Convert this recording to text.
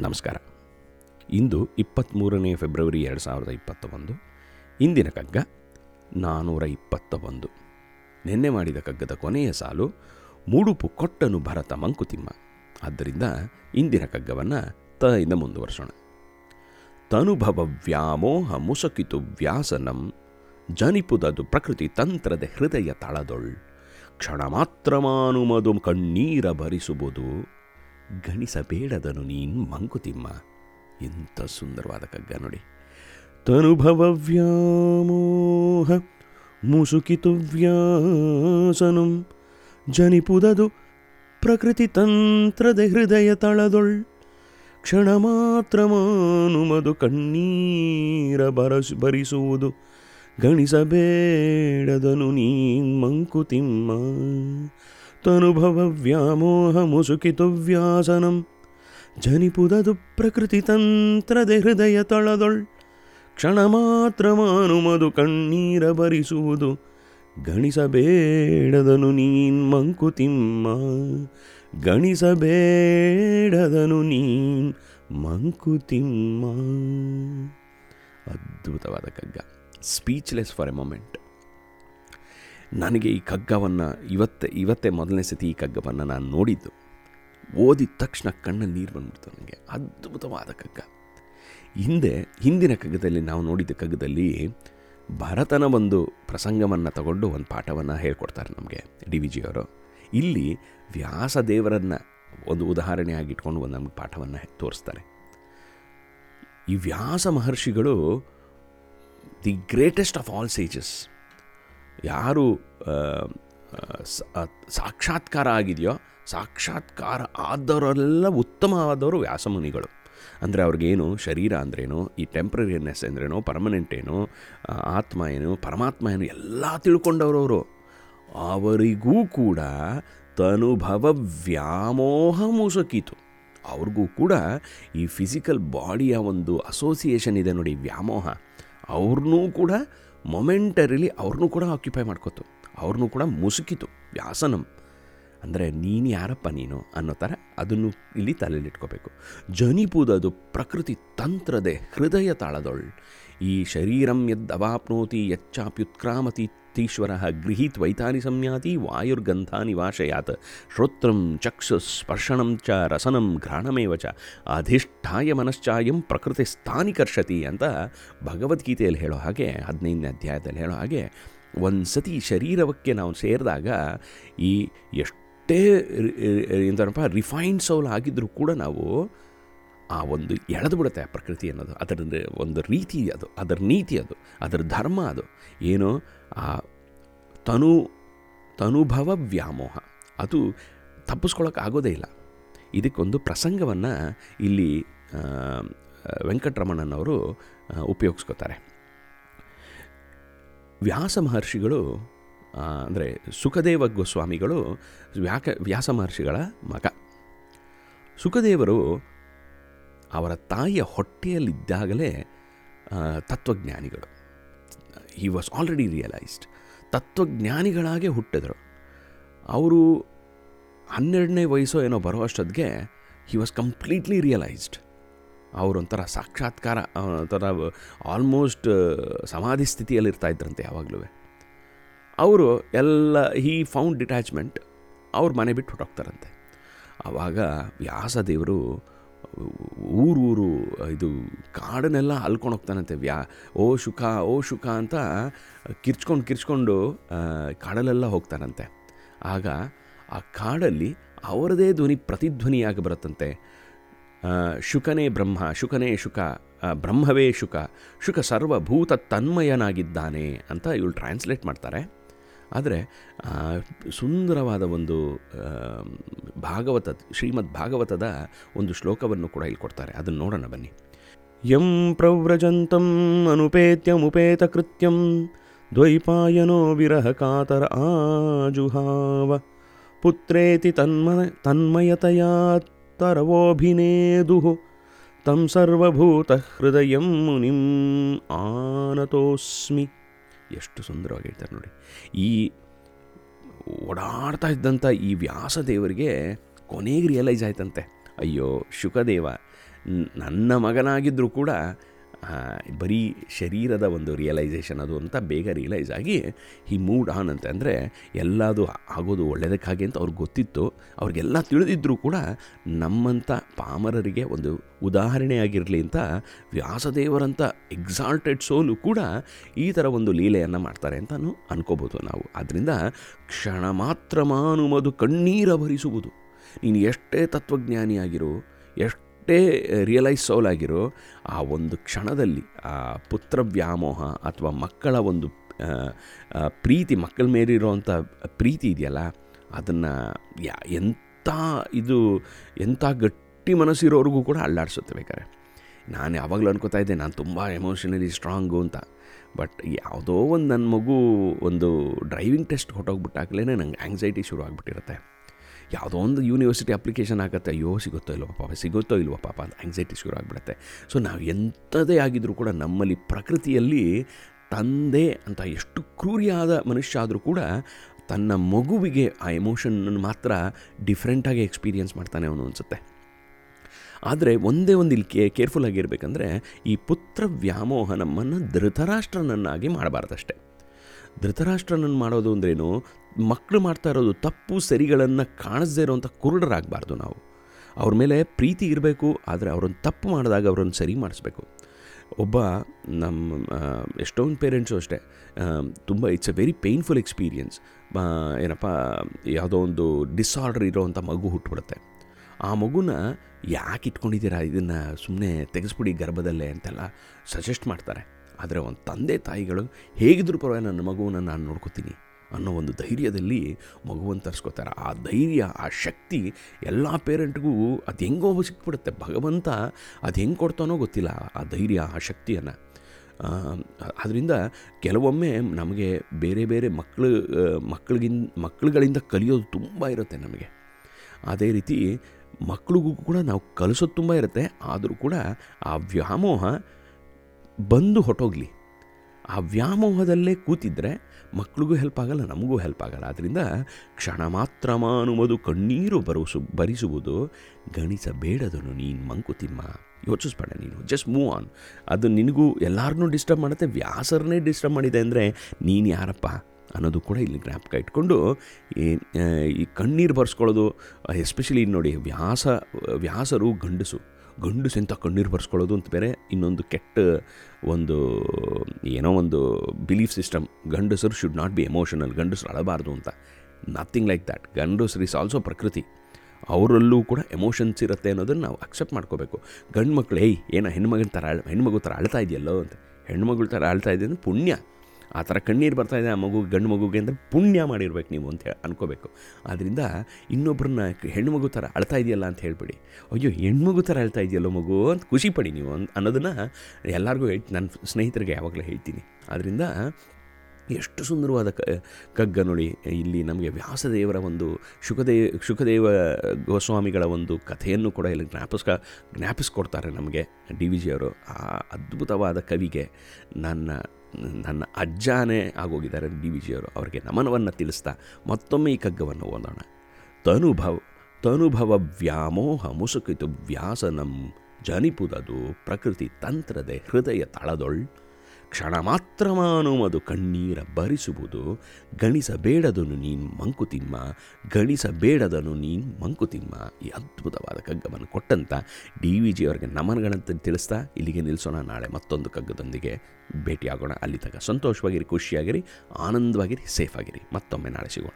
ನಮಸ್ಕಾರ. ಇಂದು ಇಪ್ಪತ್ತ್ಮೂರನೇ ಫೆಬ್ರವರಿ ಎರಡು ಸಾವಿರದ ಇಪ್ಪತ್ತ ಒಂದು ಇಂದಿನ ಕಗ್ಗ ನಾನ್ನೂರ ಇಪ್ಪತ್ತ ಒಂದು ನಿನ್ನೆ ಮಾಡಿದ ಕಗ್ಗದ ಕೊನೆಯ ಸಾಲು ಮುಡುಪು ಕೊಟ್ಟನು ಭರತ ಮಂಕುತಿಮ್ಮ. ಆದ್ದರಿಂದ ಇಂದಿನ ಕಗ್ಗವನ್ನು ತ ಇಂದ ಮುಂದುವರಿಸೋಣ. ತನುಭವ ವ್ಯಾಮೋಹ ಮುಸಕಿತು ವ್ಯಾಸನಂ ಜನಿಪುದದು ಪ್ರಕೃತಿ ತಂತ್ರದ ಹೃದಯ ತಳದೊಳ್ ಕ್ಷಣ ಮಾತ್ರ ಮಾನುಮದು ಕಣ್ಣೀರ ಭರಿಸುವುದು ಗಣಿಸಬೇಡದನು ನೀನ್ ಮಂಕುತಿಮ್ಮ. ಎಂಥ ಸುಂದರವಾದ ಕಗ್ಗ ನೋಡಿ. ತನುಭವ ವ್ಯಾಮೋಹ ಮುಸುಕಿತು ವ್ಯಾಸನು ಜನಿಪುದದು ಪ್ರಕೃತಿ ತಂತ್ರದ ಹೃದಯ ತಳದೊಳ್ ಕ್ಷಣ ಮಾತ್ರ ಮಾನುಮದು ಕಣ್ಣೀರ ಬರಸು ಭರಿಸುವುದು ಗಣಿಸಬೇಡದನು ನೀ ಮಂಕುತಿಮ್ಮ. ತನುಭವ ವ್ಯಾಮೋಹ ಮುಸುಕಿತು ವ್ಯಾಸನಂ ಜನಿಪುದದು ಪ್ರಕೃತಿ ತಂತ್ರದೆ ಹೃದಯ ತಳದೊಳ್ ಕ್ಷಣ ಮಾತ್ರ ಮಾನುಮದು ಕಣ್ಣೀರ ಬರಿಸುವುದು. ಗಣಿಸಬೇಡದನು ನೀನ್ ಮಂಕುತಿಮ್ಮ. ಗಣಿಸಬೇಡದನು ನೀನ್ ಮಂಕುತಿಮ್ಮ. ಅದ್ಭುತವಾದ ಕಗ್ಗ ಸ್ಪೀಚ್ಲೆಸ್ ಫಾರ್ ಎ ಮೊಮೆಂಟ್ ನನಗೆ ಈ ಕಗ್ಗವನ್ನು ಇವತ್ತೇ ಇವತ್ತೇ ಮೊದಲನೇ ಸತಿ ಈ ಕಗ್ಗವನ್ನು ನಾನು ನೋಡಿದ್ದು. ಓದಿದ ತಕ್ಷಣ ಕಣ್ಣಲ್ಲಿ ನೀರು ಬಂದ್ಬಿಡ್ತು ನನಗೆ. ಅದ್ಭುತವಾದ ಕಗ್ಗ ಹಿಂದೆ, ಹಿಂದಿನ ಕಗ್ಗದಲ್ಲಿ ನಾವು ನೋಡಿದ ಕಗ್ಗದಲ್ಲಿ ಭರತನ ಒಂದು ಪ್ರಸಂಗವನ್ನು ತಗೊಂಡು ಒಂದು ಪಾಠವನ್ನು ಹೇಳ್ಕೊಡ್ತಾರೆ ನಮಗೆ ಡಿ ವಿ ಜಿಯವರು ಇಲ್ಲಿ ವ್ಯಾಸದೇವರನ್ನು ಒಂದು ಉದಾಹರಣೆಯಾಗಿ ಇಟ್ಕೊಂಡು ಒಂದು ನಮಗೆ ಪಾಠವನ್ನು ತೋರಿಸ್ತಾರೆ. ಈ ವ್ಯಾಸ ಮಹರ್ಷಿಗಳು the greatest of all sages ಯಾರು ಸಾಕ್ಷಾತ್ಕಾರ ಆಗಿದೆಯೋ, ಸಾಕ್ಷಾತ್ಕಾರ ಆದವರೆಲ್ಲ ಉತ್ತಮವಾದವರು ವ್ಯಾಸಮುನಿಗಳು. ಅಂದರೆ ಅವ್ರಿಗೇನು, ಶರೀರ ಅಂದ್ರೇನು, ಈ ಟೆಂಪ್ರರಿನೆಸ್ ಅಂದ್ರೇನು ಪರ್ಮನೆಂಟ್ ಏನು ಆತ್ಮ ಏನು, ಪರಮಾತ್ಮ ಏನು, ಎಲ್ಲ ತಿಳ್ಕೊಂಡವರು ಅವರು. ಅವರಿಗೂ ಕೂಡ ತನುಭವ ವ್ಯಾಮೋಹ ಮುಸುಕಿತು ಅವ್ರಿಗೂ ಕೂಡ ಈ ಫಿಸಿಕಲ್ ಬಾಡಿಯ ಒಂದು ಅಸೋಸಿಯೇಷನ್ ಇದೆ ನೋಡಿ, ವ್ಯಾಮೋಹ. ಅವ್ರನ್ನೂ ಕೂಡ ಮೊಮೆಂಟರಿಲಿ ಅವ್ರನ್ನೂ ಕೂಡ ಆಕ್ಯುಪೈ ಮಾಡ್ಕೋತು. ಅವ್ರನ್ನೂ ಕೂಡ ಮುಸುಕಿತು. ವ್ಯಾಸನಂ. ಅಂದರೆ ನೀನು ಯಾರಪ್ಪ ನೀನು ಅನ್ನೋ ಥರ ಅದನ್ನು ಇಲ್ಲಿ ತಲೆಯಲ್ಲಿಟ್ಕೋಬೇಕು. ಜನಿಪುದದು ಪ್ರಕೃತಿ ತಂತ್ರದೆ ಹೃದಯ ತಾಳದೊಳ್. ಈ ಶರೀರಂ ಯದ್ದವಾಪ್ನೋತಿ ಯಚ್ಚಾಪ್ಯುತ್ಕ್ರಾಮತಿ ತೀಶ್ವರ ಗೃಹೀತ್ವೈತಾನಿ ಸಂಯಾತಿ ವಾಯುರ್ಗಂಧಾನಿ ವಾಶಯಾತ್. ಶ್ರೋತ್ರಂ ಚಕ್ಷು ಸ್ಪರ್ಶನಂ ಚ ರಸನಂ ಘ್ರಾಣಮೇವ ಚ. ಅಧಿಷ್ಠಾಯ ಮನಶ್ಚಾಯಂ ಪ್ರಕೃತಿ ಸ್ಥಾನಿಕರ್ಷತಿ ಅಂತ ಭಗವದ್ಗೀತೆಯಲ್ಲಿ ಹೇಳೋ ಹಾಗೆ, ಹದಿನೈದನೇ ಅಧ್ಯಾಯದಲ್ಲಿ ಹೇಳೋ ಹಾಗೆ ಒಂದು ಸತಿ ಶರೀರವಕ್ಕೆ ನಾವು ಸೇರಿದಾಗ ಈ ಎಷ್ಟೇ ಎಂತನಪ್ಪ ರಿಫೈನ್ಡ್ ಸೌಲ್ ಆಗಿದ್ದರೂ ಕೂಡ ನಾವು ಆ ಒಂದು ಎಳೆದು ಬಿಡುತ್ತೆ ಆ ಪ್ರಕೃತಿ ಅನ್ನೋದು. ಅದರ ಒಂದು ರೀತಿ ಅದು, ಅದರ ನೀತಿ ಅದು, ಅದರ ಧರ್ಮ ಅದು. ಏನು? ಆ ತನು, ತನುಭವ ವ್ಯಾಮೋಹ. ಅದು ತಪ್ಪಿಸ್ಕೊಳಕ್ಕೆ ಆಗೋದೇ ಇಲ್ಲ. ಇದಕ್ಕೊಂದು ಪ್ರಸಂಗವನ್ನು ಇಲ್ಲಿ ವೆಂಕಟರಮಣನವರು ಉಪಯೋಗಿಸ್ಕೋತಾರೆ. ವ್ಯಾಸ ಮಹರ್ಷಿಗಳು ಅಂದರೆ ಸುಖದೇವ ಗೋಸ್ವಾಮಿಗಳು, ವ್ಯಾಕ, ವ್ಯಾಸ ಮಹರ್ಷಿಗಳ ಮಗ. ಸುಖದೇವರು ತಾಯಿಯ ಹೊಟ್ಟೆಯಲ್ಲಿದ್ದಾಗಲೇ ತತ್ವಜ್ಞಾನಿಗಳು ಹಿ ವಾಸ್ ಆಲ್ರೆಡಿ ರಿಯಲೈಸ್ಡ್ ತತ್ವಜ್ಞಾನಿಗಳಾಗೆ ಹುಟ್ಟಿದರು. ಅವರು ಹನ್ನೆರಡನೇ ವಯಸ್ಸೋ ಏನೋ ಬರೋ ಅಷ್ಟೊತ್ತಿಗೆ ಹಿ ವಾಸ್ ಕಂಪ್ಲೀಟ್ಲಿ ರಿಯಲೈಸ್ಡ್ ಅವರೊಂಥರ ಸಾಕ್ಷಾತ್ಕಾರ ಒಂಥರ ಆಲ್ಮೋಸ್ಟ್ ಸಮಾಧಿ ಸ್ಥಿತಿಯಲ್ಲಿ ಇರ್ತಾ ಇದ್ರಂತೆ ಯಾವಾಗಲೂ. ಅವರು ಎಲ್ಲ ಹೀ ಫೌಂಡ್ ಡಿಟ್ಯಾಚ್ಮೆಂಟ್ ಅವ್ರ ಮನೆ ಬಿಟ್ಟು ಹೊರಟೋಗ್ತಾರಂತೆ ಆವಾಗ ವ್ಯಾಸದೇವರು ಊರೂರು ಇದು ಕಾಡನ್ನೆಲ್ಲ ಅಲ್ಕೊಂಡು ಹೋಗ್ತಾನಂತೆ ವ್ಯಾ, ಓ ಶುಕ ಓ ಶುಖ ಅಂತ ಕಿರ್ಚ್ಕೊಂಡು ಕಿರ್ಚ್ಕೊಂಡು ಕಾಡಲೆಲ್ಲ ಕಾಡಲ್ಲೆಲ್ಲ ಹೋಗ್ತಾನಂತೆ. ಆಗ ಆ ಕಾಡಲ್ಲಿ ಅವರದೇ ಧ್ವನಿ ಪ್ರತಿಧ್ವನಿಯಾಗಿ ಬರುತ್ತಂತೆ. ಶುಕನೇ ಬ್ರಹ್ಮ, ಶುಕನೇ ಶುಕ ಬ್ರಹ್ಮವೇ ಶುಕ ಶುಕ ಸರ್ವಭೂತ ತನ್ಮಯನಾಗಿದ್ದಾನೆ ಅಂತ ಇವಳು ಟ್ರಾನ್ಸ್ಲೇಟ್ ಮಾಡ್ತಾರೆ. ಆದರೆ ಸುಂದರವಾದ ಒಂದು ಭಾಗವತ ಶ್ರೀಮದ್ ಭಾಗವತದ ಒಂದು ಶ್ಲೋಕವನ್ನು ಕೂಡ ಇಲ್ಲಿ ಕೊಡ್ತಾರೆ. ಅದನ್ನು ನೋಡೋಣ ಬನ್ನಿ. ಯಂ ಪ್ರವ್ರಜಂತಂ ಅನುಪೇತ್ಯಮುಪೇತ ಕೃತ್ಯಂ ದ್ವೈಪಾಯನೋ ವಿರಹ ಕಾತರ ಆಜುಹಾವ ಪುತ್ರೇತಿ ತನ್ಮ ತನ್ಮಯತಯಾ ತರವೋಭಿನೇದು ತಂ ಸರ್ವಭೂತ ಹೃದಯಂ ಮುನಿಂ ಆನತೋಸ್ಮಿ ಎಷ್ಟು ಸುಂದರವಾಗಿ ಹೇಳ್ತಾರೆ ನೋಡಿ. ಈ ಓಡಾಡ್ತಾ ಇದ್ದಂಥ ಈ ವ್ಯಾಸದೇವರಿಗೆ ಕೊನೆಗೆ ರಿಯಲೈಸ್ ಆಯ್ತಂತೆ. ಅಯ್ಯೋ, ಶುಕದೇವ ನನ್ನ ಮಗನಾಗಿದ್ದರೂ ಕೂಡ ಬರೀ ಶರೀರದ ಒಂದು ರಿಯಲೈಸೇಷನ್ ಅದು ಅಂತ ಬೇಗ ರಿಯಲೈಸ್ ಆಗಿ ಈ ಮೂಡ್ ಆನ್ ಅಂತ. ಅಂದರೆ ಎಲ್ಲದು ಆಗೋದು ಒಳ್ಳೆಯದಕ್ಕಾಗಿ ಅಂತ ಅವ್ರಿಗೆ ಗೊತ್ತಿತ್ತು. ಅವ್ರಿಗೆಲ್ಲ ತಿಳಿದಿದ್ದರೂ ಕೂಡ ನಮ್ಮಂಥ ಪಾಮರರಿಗೆ ಒಂದು ಉದಾಹರಣೆಯಾಗಿರಲಿ ಅಂತ ವ್ಯಾಸದೇವರಂಥ ಎಕ್ಸಾಲ್ಟೆಡ್ ಸೋಲು ಕೂಡ ಈ ಥರ ಒಂದು ಲೀಲೆಯನ್ನು ಮಾಡ್ತಾರೆ ಅಂತ ಅನ್ಕೋಬೋದು ನಾವು. ಆದ್ದರಿಂದ ಕ್ಷಣ ಮಾತ್ರ ಮಾನುಮದು ಕಣ್ಣೀರ ಭರಿಸುವುದು. ನೀನು ಎಷ್ಟೇ ತತ್ವಜ್ಞಾನಿಯಾಗಿರೋ, ಎಷ್ಟೇ ರಿಯಲೈಸ್ ಸೋಲ್ ಆಗಿರೋ, ಆ ಒಂದು ಕ್ಷಣದಲ್ಲಿ, ಆ ಪುತ್ರ ವ್ಯಾಮೋಹ ಅಥವಾ ಮಕ್ಕಳ ಒಂದು ಪ್ರೀತಿ, ಮಕ್ಕಳ ಮೇಲಿರೋವಂಥ ಪ್ರೀತಿ ಇದೆಯಲ್ಲ, ಅದನ್ನು ಯಾ, ಎಂಥ ಇದು, ಎಂಥ ಗಟ್ಟಿ ಮನಸ್ಸಿರೋರಿಗೂ ಕೂಡ ಅಲ್ಲಾಡಿಸುತ್ತೆ ಬೇಕಾರೆ ನಾನು ಯಾವಾಗಲೂ ಅನ್ಕೋತಾ ಇದ್ದೆ, ನಾನು ತುಂಬ ಎಮೋಷನಲಿ ಸ್ಟ್ರಾಂಗು ಅಂತ. ಬಟ್ ಯಾವುದೋ ಒಂದು ನನ್ನ ಮಗು ಒಂದು ಡ್ರೈವಿಂಗ್ ಟೆಸ್ಟ್ ಹೊಟ್ಟೋಗ್ಬಿಟ್ಟಾಗಲೇ ನಂಗೆ ಆ್ಯಂಗ್ಸೈಟಿ ಶುರು ಆಗಿಬಿಟ್ಟಿರುತ್ತೆ. ಯಾವುದೋ ಒಂದು ಯೂನಿವರ್ಸಿಟಿ ಅಪ್ಲಿಕೇಶನ್ ಆಗುತ್ತೆ, ಅಯ್ಯೋ ಸಿಗುತ್ತೋ ಇಲ್ವೋ ಪಾಪ, ಸಿಗುತ್ತೋ ಇಲ್ವೋ ಪಾಪ ಅಂತ ಆ್ಯಂಗ್ಸೈಟಿ ಶುರು ಆಗಿಬಿಡುತ್ತೆ. ಸೊ ನಾವು ಎಂಥದೇ ಆಗಿದ್ದರೂ ಕೂಡ ನಮ್ಮಲ್ಲಿ ಪ್ರಕೃತಿಯಲ್ಲಿ ತಂದೆ ಅಂತ ಎಷ್ಟು ಕ್ರೂರಿಯಾದ ಮನುಷ್ಯ ಆದರೂ ಕೂಡ ತನ್ನ ಮಗುವಿಗೆ ಆ ಎಮೋಷನನ್ನು ಮಾತ್ರ ಡಿಫ್ರೆಂಟಾಗಿ ಎಕ್ಸ್ಪೀರಿಯನ್ಸ್ ಮಾಡ್ತಾನೆ ಅವನು ಅನಿಸುತ್ತೆ. ಆದರೆ ಒಂದೇ ಒಂದು ಇಲ್ಲಿ ಕೇ ಕೇರ್ಫುಲ್ ಆಗಿರಬೇಕಂದ್ರೆ ಈ ಪುತ್ರ ವ್ಯಾಮೋಹ ನಮ್ಮನ್ನು ಧೃತರಾಷ್ಟ್ರನನ್ನಾಗಿ ಮಾಡಬಾರ್ದಷ್ಟೆ. ಧೃತರಾಷ್ಟ್ರನನ್ನು ಮಾಡೋದು ಅಂದ್ರೇನು ಮಕ್ಕಳು ಮಾಡ್ತಾ ಇರೋದು ತಪ್ಪು ಸರಿಗಳನ್ನು ಕಾಣಿಸದೇ ಇರೋವಂಥ ಕುರುಡರಾಗಬಾರ್ದು ನಾವು. ಅವ್ರ ಮೇಲೆ ಪ್ರೀತಿ ಇರಬೇಕು, ಆದರೆ ಅವ್ರನ್ನು ತಪ್ಪು ಮಾಡಿದಾಗ ಅವರನ್ನು ಸರಿ ಮಾಡಿಸ್ಬೇಕು. ಒಬ್ಬ ನಮ್ಮ ಎಷ್ಟೊಂದು ಪೇರೆಂಟ್ಸು ಅಷ್ಟೇ ತುಂಬ it's a very painful experience ಏನಪ್ಪ, ಯಾವುದೋ ಒಂದು ಡಿಸಾರ್ಡರ್ ಇರೋವಂಥ ಮಗು ಹುಟ್ಬಿಡುತ್ತೆ. ಆ ಮಗುನ ಯಾಕೆ ಇಟ್ಕೊಂಡಿದ್ದೀರಾ? ಇದನ್ನು ಸುಮ್ಮನೆ ತೆಗೆಸ್ಬಿಡಿ ಗರ್ಭದಲ್ಲೇ ಅಂತೆಲ್ಲ ಸಜೆಸ್ಟ್ ಮಾಡ್ತಾರೆ. ಆದರೆ ಒಂದು ತಂದೆ ತಾಯಿಗಳು ಹೇಗಿದ್ರೂ ಪರವಾಗಿ ನನ್ನ ಮಗುವನ್ನು ನಾನು ನೋಡ್ಕೋತೀನಿ ಅನ್ನೋ ಒಂದು ಧೈರ್ಯದಲ್ಲಿ ಮಗುವನ್ನು ತರಿಸ್ಕೋತಾರೆ. ಆ ಧೈರ್ಯ, ಆ ಶಕ್ತಿ ಎಲ್ಲ ಪೇರೆಂಟ್ಗೂ ಅದು ಹೆಂಗೋ ಸಿಕ್ಬಿಡುತ್ತೆ. ಭಗವಂತ ಅದು ಹೆಂಗೆ ಕೊಡ್ತಾನೋ ಗೊತ್ತಿಲ್ಲ ಆ ಧೈರ್ಯ, ಆ ಶಕ್ತಿಯನ್ನು. ಅದರಿಂದ ಕೆಲವೊಮ್ಮೆ ನಮಗೆ ಬೇರೆ ಬೇರೆ ಮಕ್ಕಳು ಮಕ್ಕಳಿಗಿನ್ ಮಕ್ಕಳುಗಳಿಂದ ಕಲಿಯೋದು ತುಂಬ ಇರುತ್ತೆ ನಮಗೆ. ಅದೇ ರೀತಿ ಮಕ್ಕಳಿಗೂ ಕೂಡ ನಾವು ಕಲಿಸೋದು ತುಂಬ ಇರುತ್ತೆ. ಆದರೂ ಕೂಡ ಆ ವ್ಯಾಮೋಹ ಬಂದು ಹೊಟ್ಟೋಗ್ಲಿ ಆ ವ್ಯಾಮೋಹದಲ್ಲೇ ಕೂತಿದ್ರೆ ಮಕ್ಳಿಗೂ ಹೆಲ್ಪ್ ಆಗಲ್ಲ, ನಮಗೂ ಹೆಲ್ಪ್ ಆಗಲ್ಲ. ಆದ್ದರಿಂದ ಕ್ಷಣ ಮಾತ್ರ ಮಾನುವುದು ಕಣ್ಣೀರು ಬರೋಸು ಭರಿಸುವುದು ಗಣಿಸಬೇಡದನು ನೀನು ಮಂಕುತಿಮ್ಮ. ಯೋಚಿಸ್ಬೇಡ ನೀನು ಜಸ್ಟ್ ಮೂವ್ ಆನ್ ಅದು ನಿನಗೂ ಎಲ್ಲರನ್ನೂ ಡಿಸ್ಟರ್ಬ್ ಮಾಡುತ್ತೆ, ವ್ಯಾಸರನ್ನೇ ಡಿಸ್ಟರ್ಬ್ ಮಾಡಿದೆ ಅಂದರೆ ನೀನು ಯಾರಪ್ಪ? ಅನ್ನೋದು ಕೂಡ ಇಲ್ಲಿ ಜ್ಞಾಪಕ ಇಟ್ಕೊಂಡು ಈ ಕಣ್ಣೀರು ಬರ್ಸ್ಕೊಳ್ಳೋದು ಎಸ್ಪೆಷಲಿ ನೋಡಿ ವ್ಯಾಸ, ವ್ಯಾಸರು ಗಂಡಸು. ಗಂಡಸು ಎಂಥ ಕಣ್ಣೀರು ಬರ್ಸ್ಕೊಳ್ಳೋದು ಅಂತ ಬೇರೆ, ಇನ್ನೊಂದು ಕೆಟ್ಟ ಒಂದು, ಏನೋ ಒಂದು ಬಿಲೀಫ್ ಸಿಸ್ಟಮ್ ಗಂಡಸರು ಶುಡ್ ನಾಟ್ ಬಿ ಎಮೋಷನಲ್ ಗಂಡಸರು ಅಳಬಾರ್ದು ಅಂತ. ನಥಿಂಗ್ ಲೈಕ್ ದ್ಯಾಟ್ ಗಂಡಸರು ಇಸ್ ಆಲ್ಸೋ ಪ್ರಕೃತಿ. ಅವರಲ್ಲೂ ಕೂಡ ಎಮೋಷನ್ಸ್ ಇರುತ್ತೆ ಅನ್ನೋದನ್ನು ನಾವು ಅಕ್ಸೆಪ್ಟ್ ಮಾಡ್ಕೋಬೇಕು. ಗಂಡು ಮಕ್ಕಳು ಏಯ್, ಏನೋ ಹೆಣ್ಮಗನ ಥರ ಹೆಣ್ಮಗು ಥರ ಅಳ್ತಾ ಇದೆಯಲ್ಲೋ? ಅಂತ. ಹೆಣ್ಮಗಳ ಥರ ಅಳ್ತಾ ಇದೆ ಪುಣ್ಯ. ಆ ಥರ ಕಣ್ಣೀರು ಬರ್ತಾ ಇದೆ ಆ ಮಗು, ಗಂಡು ಮಗುಗೆ ಅಂದರೆ ಪುಣ್ಯ ಮಾಡಿರ್ಬೇಕು ನೀವು ಅಂತ ಅನ್ಕೋಬೇಕು. ಆದ್ದರಿಂದ ಇನ್ನೊಬ್ಬರನ್ನ ಹೆಣ್ಣು ಮಗು ಥರ ಅಳ್ತಾ ಇದೆಯಲ್ಲ ಅಂತ ಹೇಳಿಬಿಡಿ. ಅಯ್ಯೋ ಹೆಣ್ಮಗು ಥರ ಅಳ್ತಾ ಇದೆಯಲ್ಲೋ ಮಗು ಅಂತ ಖುಷಿ ಪಡಿ ನೀವು ಅನ್ನೋದನ್ನು ಎಲ್ಲರಿಗೂ ಹೇಳ್ತೀನಿ ನನ್ನ ಸ್ನೇಹಿತರಿಗೆ ಯಾವಾಗಲೂ ಹೇಳ್ತೀನಿ. ಆದ್ದರಿಂದ ಎಷ್ಟು ಸುಂದರವಾದ ಕಗ್ಗ ನೋಡಿ, ಇಲ್ಲಿ ನಮಗೆ ವ್ಯಾಸದೇವರ ಒಂದು ಶುಕದೇವ ಶುಕದೇವ ಗೋಸ್ವಾಮಿಗಳ ಒಂದು ಕಥೆಯನ್ನು ಕೂಡ ಇಲ್ಲಿ ಜ್ಞಾಪಿಸ್ಕ, ಜ್ಞಾಪಿಸ್ಕೊಡ್ತಾರೆ ನಮಗೆ ಡಿ ವಿ ಜಿಯವರು ಆ ಅದ್ಭುತವಾದ ಕವಿಗೆ ನನ್ನ ನನ್ನ ಅಜ್ಜಾನೇ ಆಗೋಗಿದ್ದಾರೆ ಡಿ ವಿ ಜಿಯವರು ಅವರಿಗೆ ನಮನವನ್ನು ತಿಳಿಸ್ತಾ ಮತ್ತೊಮ್ಮೆ ಈ ಕಗ್ಗವನ್ನು ಓದೋಣ. ತನುಭವ ತನುಭವ ವ್ಯಾಮೋಹ ಮುಸುಕಿತು ವ್ಯಾಸನಂ ಜನಿಪುದದು ಪ್ರಕೃತಿ ತಂತ್ರದೆ ಹೃದಯ ತಳದೊಳ್ ಕ್ಷಣ ಮಾತ್ರ ಅದು ಕಣ್ಣೀರ ಭರಿಸುವುದು ಗಣಿಸಬೇಡದನು ನೀನು ಮಂಕುತಿಮ್ಮ ಗಣಿಸಬೇಡದನು ನೀನು ಮಂಕುತಿಮ್ಮ ಈ ಅದ್ಭುತವಾದ ಕಗ್ಗವನ್ನು ಕೊಟ್ಟಂತ ಡಿ ವಿ ಜಿ ಅವರಿಗೆ ನಮನಗಳಂತ ತಿಳಿಸ್ತಾ ಇಲ್ಲಿಗೆ ನಿಲ್ಲಿಸೋಣ ನಾಳೆ ಮತ್ತೊಂದು ಕಗ್ಗದೊಂದಿಗೆ ಭೇಟಿಯಾಗೋಣ. ಅಲ್ಲಿ ತನಕ ಸಂತೋಷವಾಗಿರಿ, ಖುಷಿಯಾಗಿರಿ, ಆನಂದವಾಗಿರಿ ಸೇಫ್ ಆಗಿರಿ ಮತ್ತೊಮ್ಮೆ ನಾಳೆ ಸಿಗೋಣ.